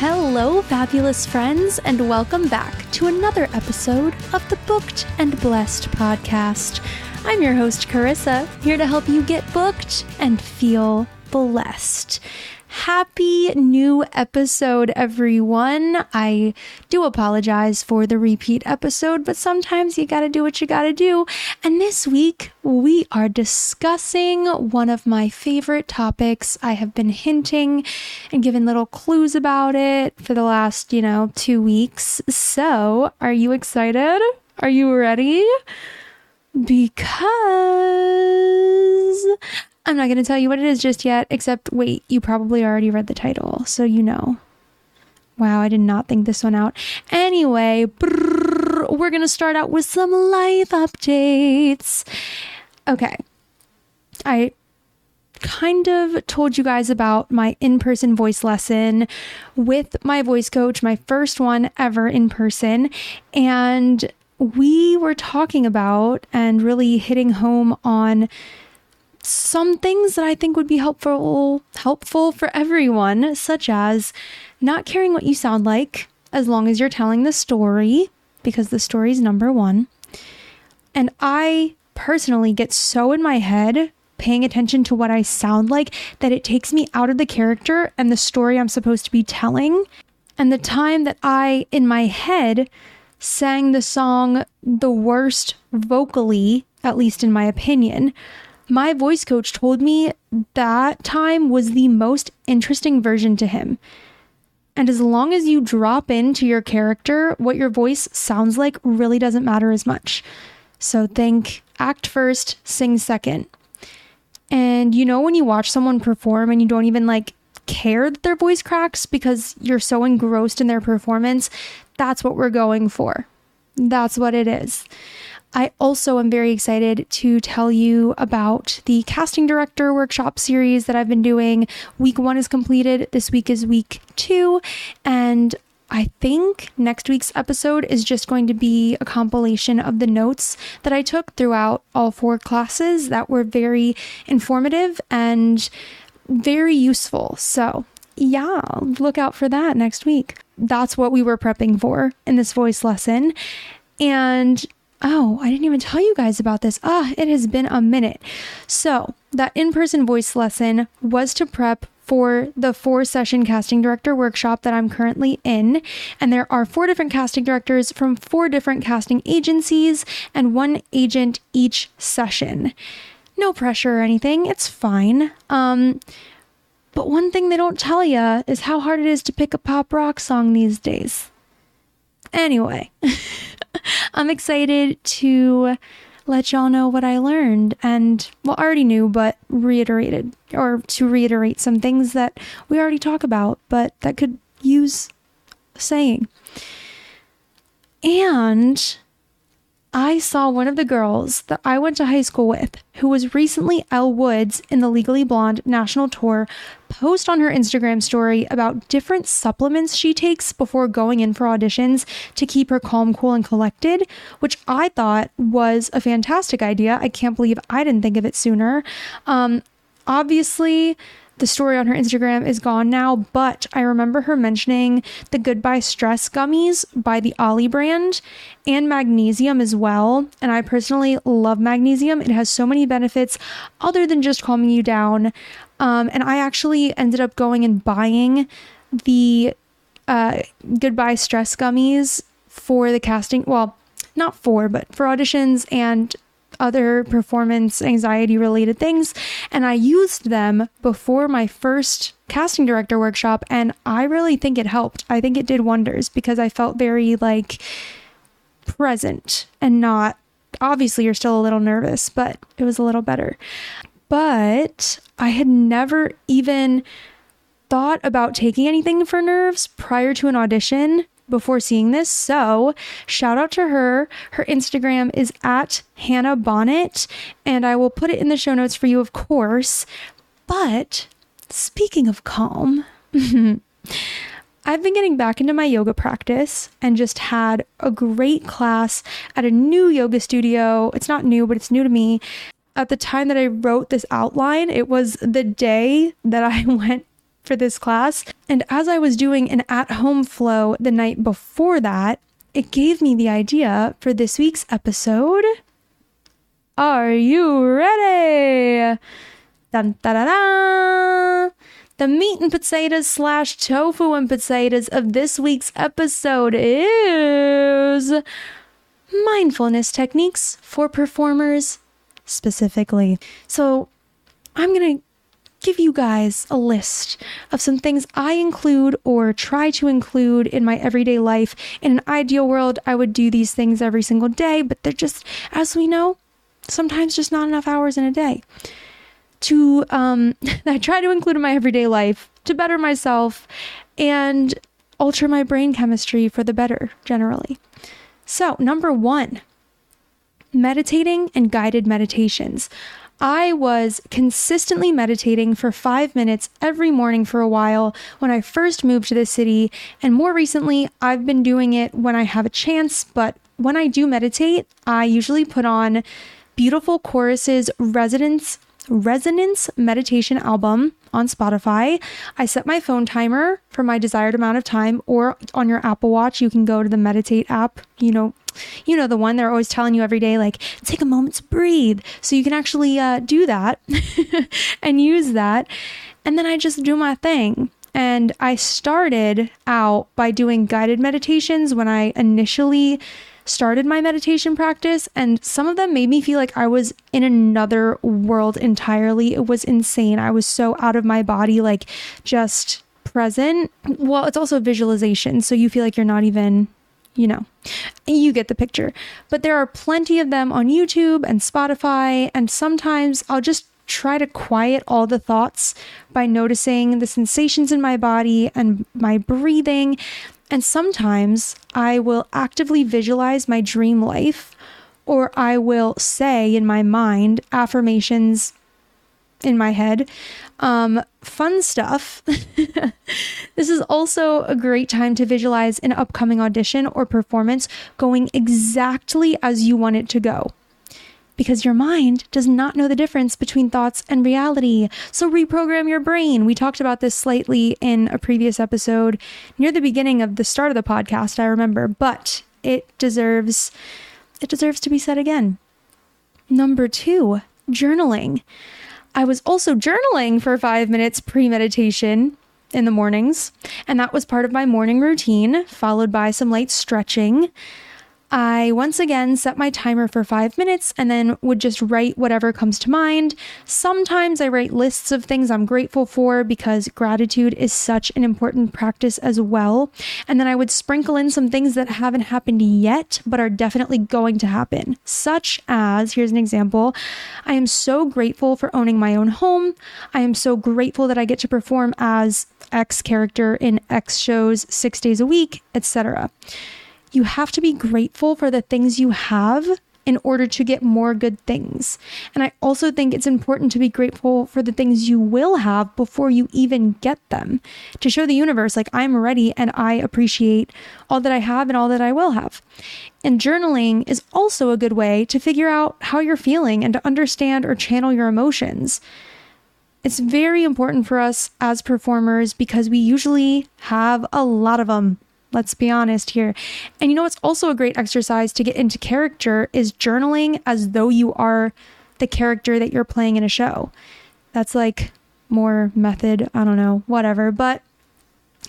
Hello, fabulous friends, and welcome back to another episode of the Booked and Blessed podcast. I'm your host, Karisa, here to help you get booked and feel blessed. Happy new episode, everyone. I do apologize for the repeat episode, but sometimes you gotta do what you gotta do. And this week, we are discussing one of my favorite topics. I have been hinting and given little clues about it for the last, you know, two weeks. So, are you excited? Are you ready? Because I'm not going to tell you what it is just yet, except wait, you probably already read the title, so you know. Wow, I did not think this one out. Anyway, brrr, we're going to start out with some life updates. Okay. I kind of told you guys about my in person voice lesson with my voice coach, my first one ever in person. And we were talking about and really hitting home on some things that I think would be helpful helpful for everyone, such as not caring what you sound like as long as you're telling the story, because the story is number one. And I personally get so in my head paying attention to what I sound like that it takes me out of the character and the story I'm supposed to be telling. And the time that I, in my head, sang the song the worst vocally, at least in my opinion, my voice coach told me that time was the most interesting version to him. And as long as you drop into your character, what your voice sounds like really doesn't matter as much. So think act first, sing second. And you know, when you watch someone perform and you don't even like care that their voice cracks because you're so engrossed in their performance, that's what we're going for. That's what it is. I also am very excited to tell you about the casting director workshop series that I've been doing. Week one is completed, this week is week two, and I think next week's episode is just going to be a compilation of the notes that I took throughout all four classes that were very informative and very useful. So, yeah, look out for that next week. That's what we were prepping for in this voice lesson. And Oh, I didn't even tell you guys about this. Ah, it has been a minute. So, that in person voice lesson was to prep for the four session casting director workshop that I'm currently in. And there are four different casting directors from four different casting agencies and one agent each session. No pressure or anything, it's fine. Um, but one thing they don't tell you is how hard it is to pick a pop rock song these days. Anyway. I'm excited to let y'all know what I learned and, well, I already knew, but reiterated, or to reiterate some things that we already talk about, but that could use saying. And I saw one of the girls that I went to high school with, who was recently Elle Woods in the Legally Blonde national tour, post on her Instagram story about different supplements she takes before going in for auditions to keep her calm, cool, and collected, which I thought was a fantastic idea. I can't believe I didn't think of it sooner. Um, obviously, the story on her Instagram is gone now, but I remember her mentioning the Goodbye Stress gummies by the Olly brand and magnesium as well. And I personally love magnesium. It has so many benefits other than just calming you down. Um, and I actually ended up going and buying the uh, Goodbye Stress gummies for the casting. Well, not for, but for auditions and other performance anxiety related things. And I used them before my first casting director workshop. And I really think it helped. I think it did wonders because I felt very like present and not obviously you're still a little nervous, but it was a little better. But I had never even thought about taking anything for nerves prior to an audition before seeing this. So, shout out to her. Her Instagram is at Hannah Bonnett, and I will put it in the show notes for you, of course. But speaking of calm, I've been getting back into my yoga practice and just had a great class at a new yoga studio. It's not new, but it's new to me. At the time that I wrote this outline, it was the day that I went for this class. And as I was doing an at home flow the night before that, it gave me the idea for this week's episode. Are you ready? Dun, da, da, da. The meat and potatoes slash tofu and potatoes of this week's episode is mindfulness techniques for performers specifically. So I'm going to give you guys a list of some things I include or try to include in my everyday life. In an ideal world, I would do these things every single day, but they're just, as we know, sometimes just not enough hours in a day. To, um, I try to include in my everyday life to better myself and alter my brain chemistry for the better, generally. So, number one, meditating and guided meditations. I was consistently meditating for five minutes every morning for a while when I first moved to the city. And more recently, I've been doing it when I have a chance. But when I do meditate, I usually put on Beautiful Chorus's Resonance Resonance Meditation album on Spotify. I set my phone timer for my desired amount of time, or on your Apple Watch, you can go to the Meditate app. You know, you know the one they're always telling you every day, like take a moment to breathe. So you can actually uh, do that and use that, and then I just do my thing. And I started out by doing guided meditations when I initially started my meditation practice, and some of them made me feel like I was in another world entirely. It was insane. I was so out of my body, like just present. Well, it's also visualization, so you feel like you're not even you know, you get the picture. But there are plenty of them on YouTube and Spotify, and sometimes I'll just try to quiet all the thoughts by noticing the sensations in my body and my breathing and sometimes I will actively visualize my dream life, or I will say in my mind affirmations in my head. Um, fun stuff. this is also a great time to visualize an upcoming audition or performance going exactly as you want it to go because your mind does not know the difference between thoughts and reality. So reprogram your brain. We talked about this slightly in a previous episode near the beginning of the start of the podcast, I remember, but it deserves it deserves to be said again. Number 2, journaling. I was also journaling for 5 minutes pre-meditation in the mornings, and that was part of my morning routine, followed by some light stretching. I once again set my timer for five minutes and then would just write whatever comes to mind. Sometimes I write lists of things I'm grateful for because gratitude is such an important practice as well. And then I would sprinkle in some things that haven't happened yet, but are definitely going to happen, such as here's an example I am so grateful for owning my own home. I am so grateful that I get to perform as X character in X shows six days a week, etc you have to be grateful for the things you have in order to get more good things. And I also think it's important to be grateful for the things you will have before you even get them to show the universe, like, I'm ready and I appreciate all that I have and all that I will have. And journaling is also a good way to figure out how you're feeling and to understand or channel your emotions. It's very important for us as performers because we usually have a lot of them. Let's be honest here. And you know what's also a great exercise to get into character is journaling as though you are the character that you're playing in a show. That's like more method, I don't know, whatever. But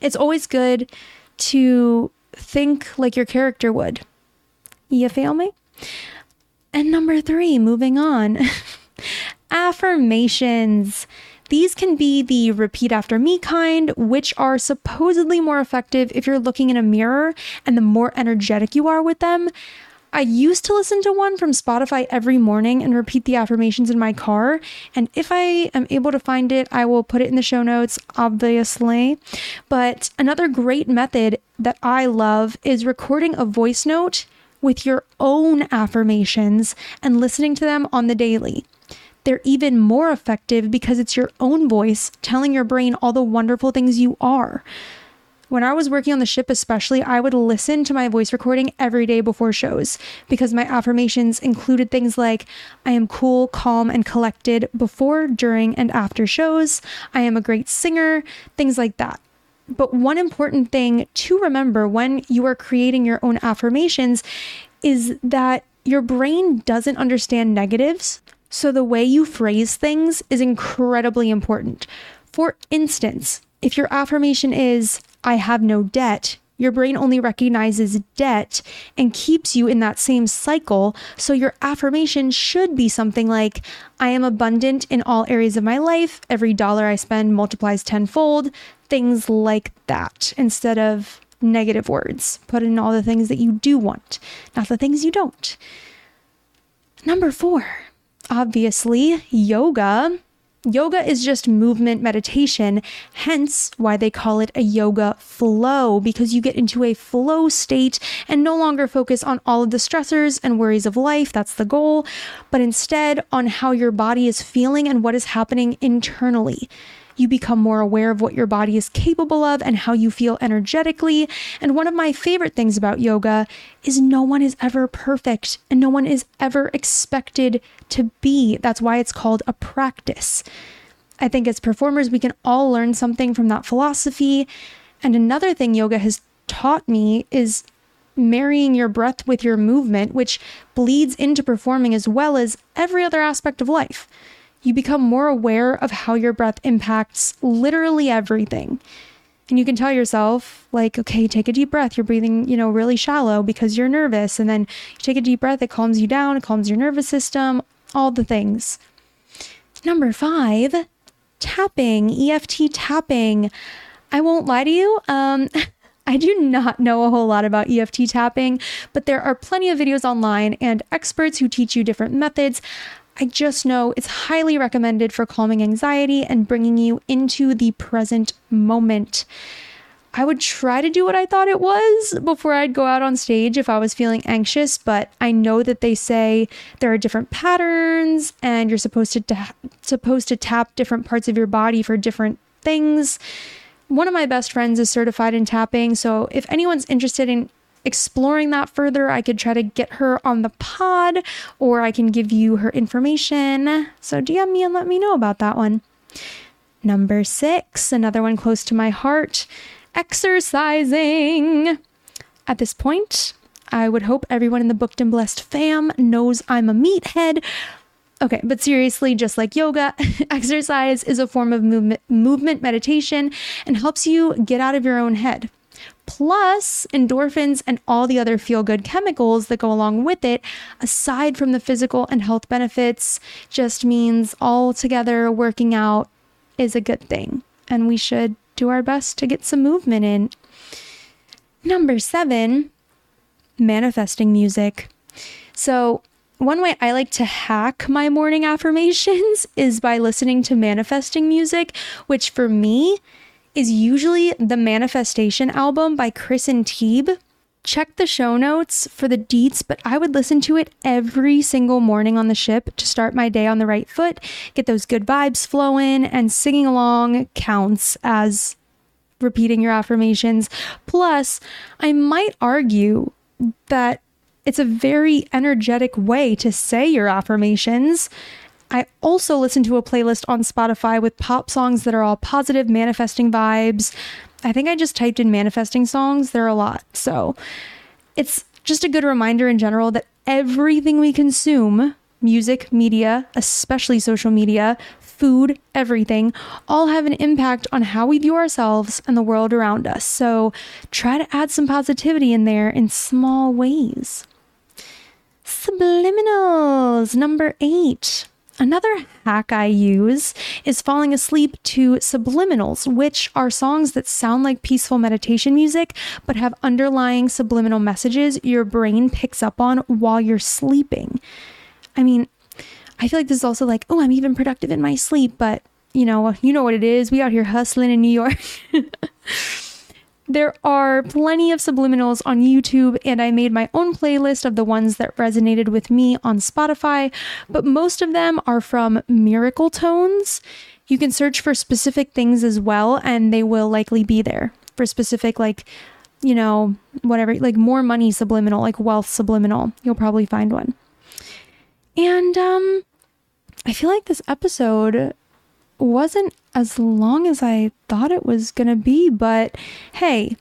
it's always good to think like your character would. You feel me? And number three, moving on affirmations. These can be the repeat after me kind, which are supposedly more effective if you're looking in a mirror and the more energetic you are with them. I used to listen to one from Spotify every morning and repeat the affirmations in my car. And if I am able to find it, I will put it in the show notes, obviously. But another great method that I love is recording a voice note with your own affirmations and listening to them on the daily they're even more effective because it's your own voice telling your brain all the wonderful things you are. When I was working on the ship, especially, I would listen to my voice recording every day before shows because my affirmations included things like I am cool, calm, and collected before, during, and after shows. I am a great singer, things like that. But one important thing to remember when you are creating your own affirmations is that your brain doesn't understand negatives. So the way you phrase things is incredibly important. For instance, if your affirmation is, I have no debt, your brain only recognizes debt and keeps you in that same cycle. So your affirmation should be something like, I am abundant in all areas of my life. Every dollar I spend multiplies tenfold. Things like that instead of negative words. Put in all the things that you do want, not the things you don't. Number four, obviously, yoga. Yoga is just movement meditation, hence why they call it a yoga flow, because you get into a flow state and no longer focus on all of the stressors and worries of life. That's the goal, but instead on how your body is feeling and what is happening internally. You become more aware of what your body is capable of and how you feel energetically. And one of my favorite things about yoga is no one is ever perfect and no one is ever expected to be. That's why it's called a practice. I think as performers, we can all learn something from that philosophy. And another thing yoga has taught me is marrying your breath with your movement, which bleeds into performing as well as every other aspect of life you become more aware of how your breath impacts literally everything. And you can tell yourself, like, okay, take a deep breath. You're breathing, you know, really shallow because you're nervous. And then you take a deep breath, it calms you down, it calms your nervous system, all the things. Number five, tapping, EFT tapping. I won't lie to you. Um, I do not know a whole lot about EFT tapping, but there are plenty of videos online and experts who teach you different methods. I just know it's highly recommended for calming anxiety and bringing you into the present moment. I would try to do what I thought it was before I'd go out on stage if I was feeling anxious, but I know that they say there are different patterns and you're supposed to ta- supposed to tap different parts of your body for different things. One of my best friends is certified in tapping, so if anyone's interested in exploring that further, I could try to get her on the pod or I can give you her information. So DM me and let me know about that one. Number six, another one close to my heart exercising. At this point, I would hope everyone in the Booked and Blessed fam knows I'm a meathead. Okay, but seriously, just like yoga, exercise is a form of movement, movement meditation and helps you get out of your own head plus endorphins and all the other feel good chemicals that go along with it, aside from the physical and health benefits, just means all together working out is a good thing. And we should do our best to get some movement in. Number seven, manifesting music. So, one way I like to hack my morning affirmations is by listening to manifesting music, which for me is usually the Manifestation album by Chris and Teeb. Check the show notes for the deets, but I would listen to it every single morning on the ship to start my day on the right foot, get those good vibes flowing, and singing along counts as repeating your affirmations. Plus, I might argue that it's a very energetic way to say your affirmations I also listen to a playlist on Spotify with pop songs that are all positive, manifesting vibes. I think I just typed in manifesting songs. There are a lot. So it's just a good reminder in general that everything we consume music, media, especially social media, food, everything all have an impact on how we view ourselves and the world around us. So try to add some positivity in there in small ways. Subliminals, number eight. Another hack I use is falling asleep to subliminals, which are songs that sound like peaceful meditation music but have underlying subliminal messages your brain picks up on while you're sleeping. I mean, I feel like this is also like, oh, I'm even productive in my sleep, but you know, you know what it is. We out here hustling in New York. There are plenty of subliminals on YouTube, and I made my own playlist of the ones that resonated with me on Spotify, but most of them are from Miracle Tones. You can search for specific things as well, and they will likely be there. for specific, like, you know, whatever, like more money subliminal, like wealth subliminal. You'll probably find one. And um, I feel like this episode wasn't as long as I thought it was going to be, but hey,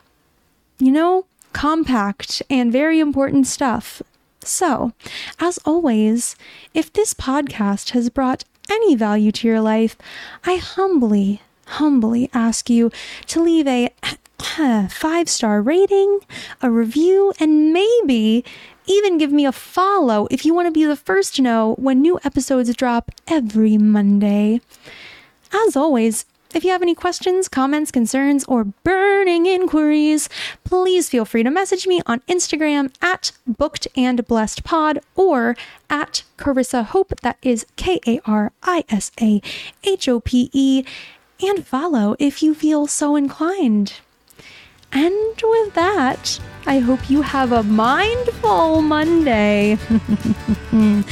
you know, compact and very important stuff. So, as always, if this podcast has brought any value to your life, I humbly, humbly ask you to leave a five star rating, a review, and maybe even give me a follow if you want to be the first to know when new episodes drop every Monday. As always, if you have any questions, comments, concerns, or burning inquiries, please feel free to message me on Instagram at booked and blessed pod or at Karisa Hope. That is K A R I S A H O P E. And follow if you feel so inclined. And with that, I hope you have a mindful Monday and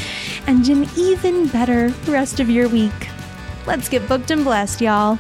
an even better rest of your week. Let's get booked and blessed, y'all.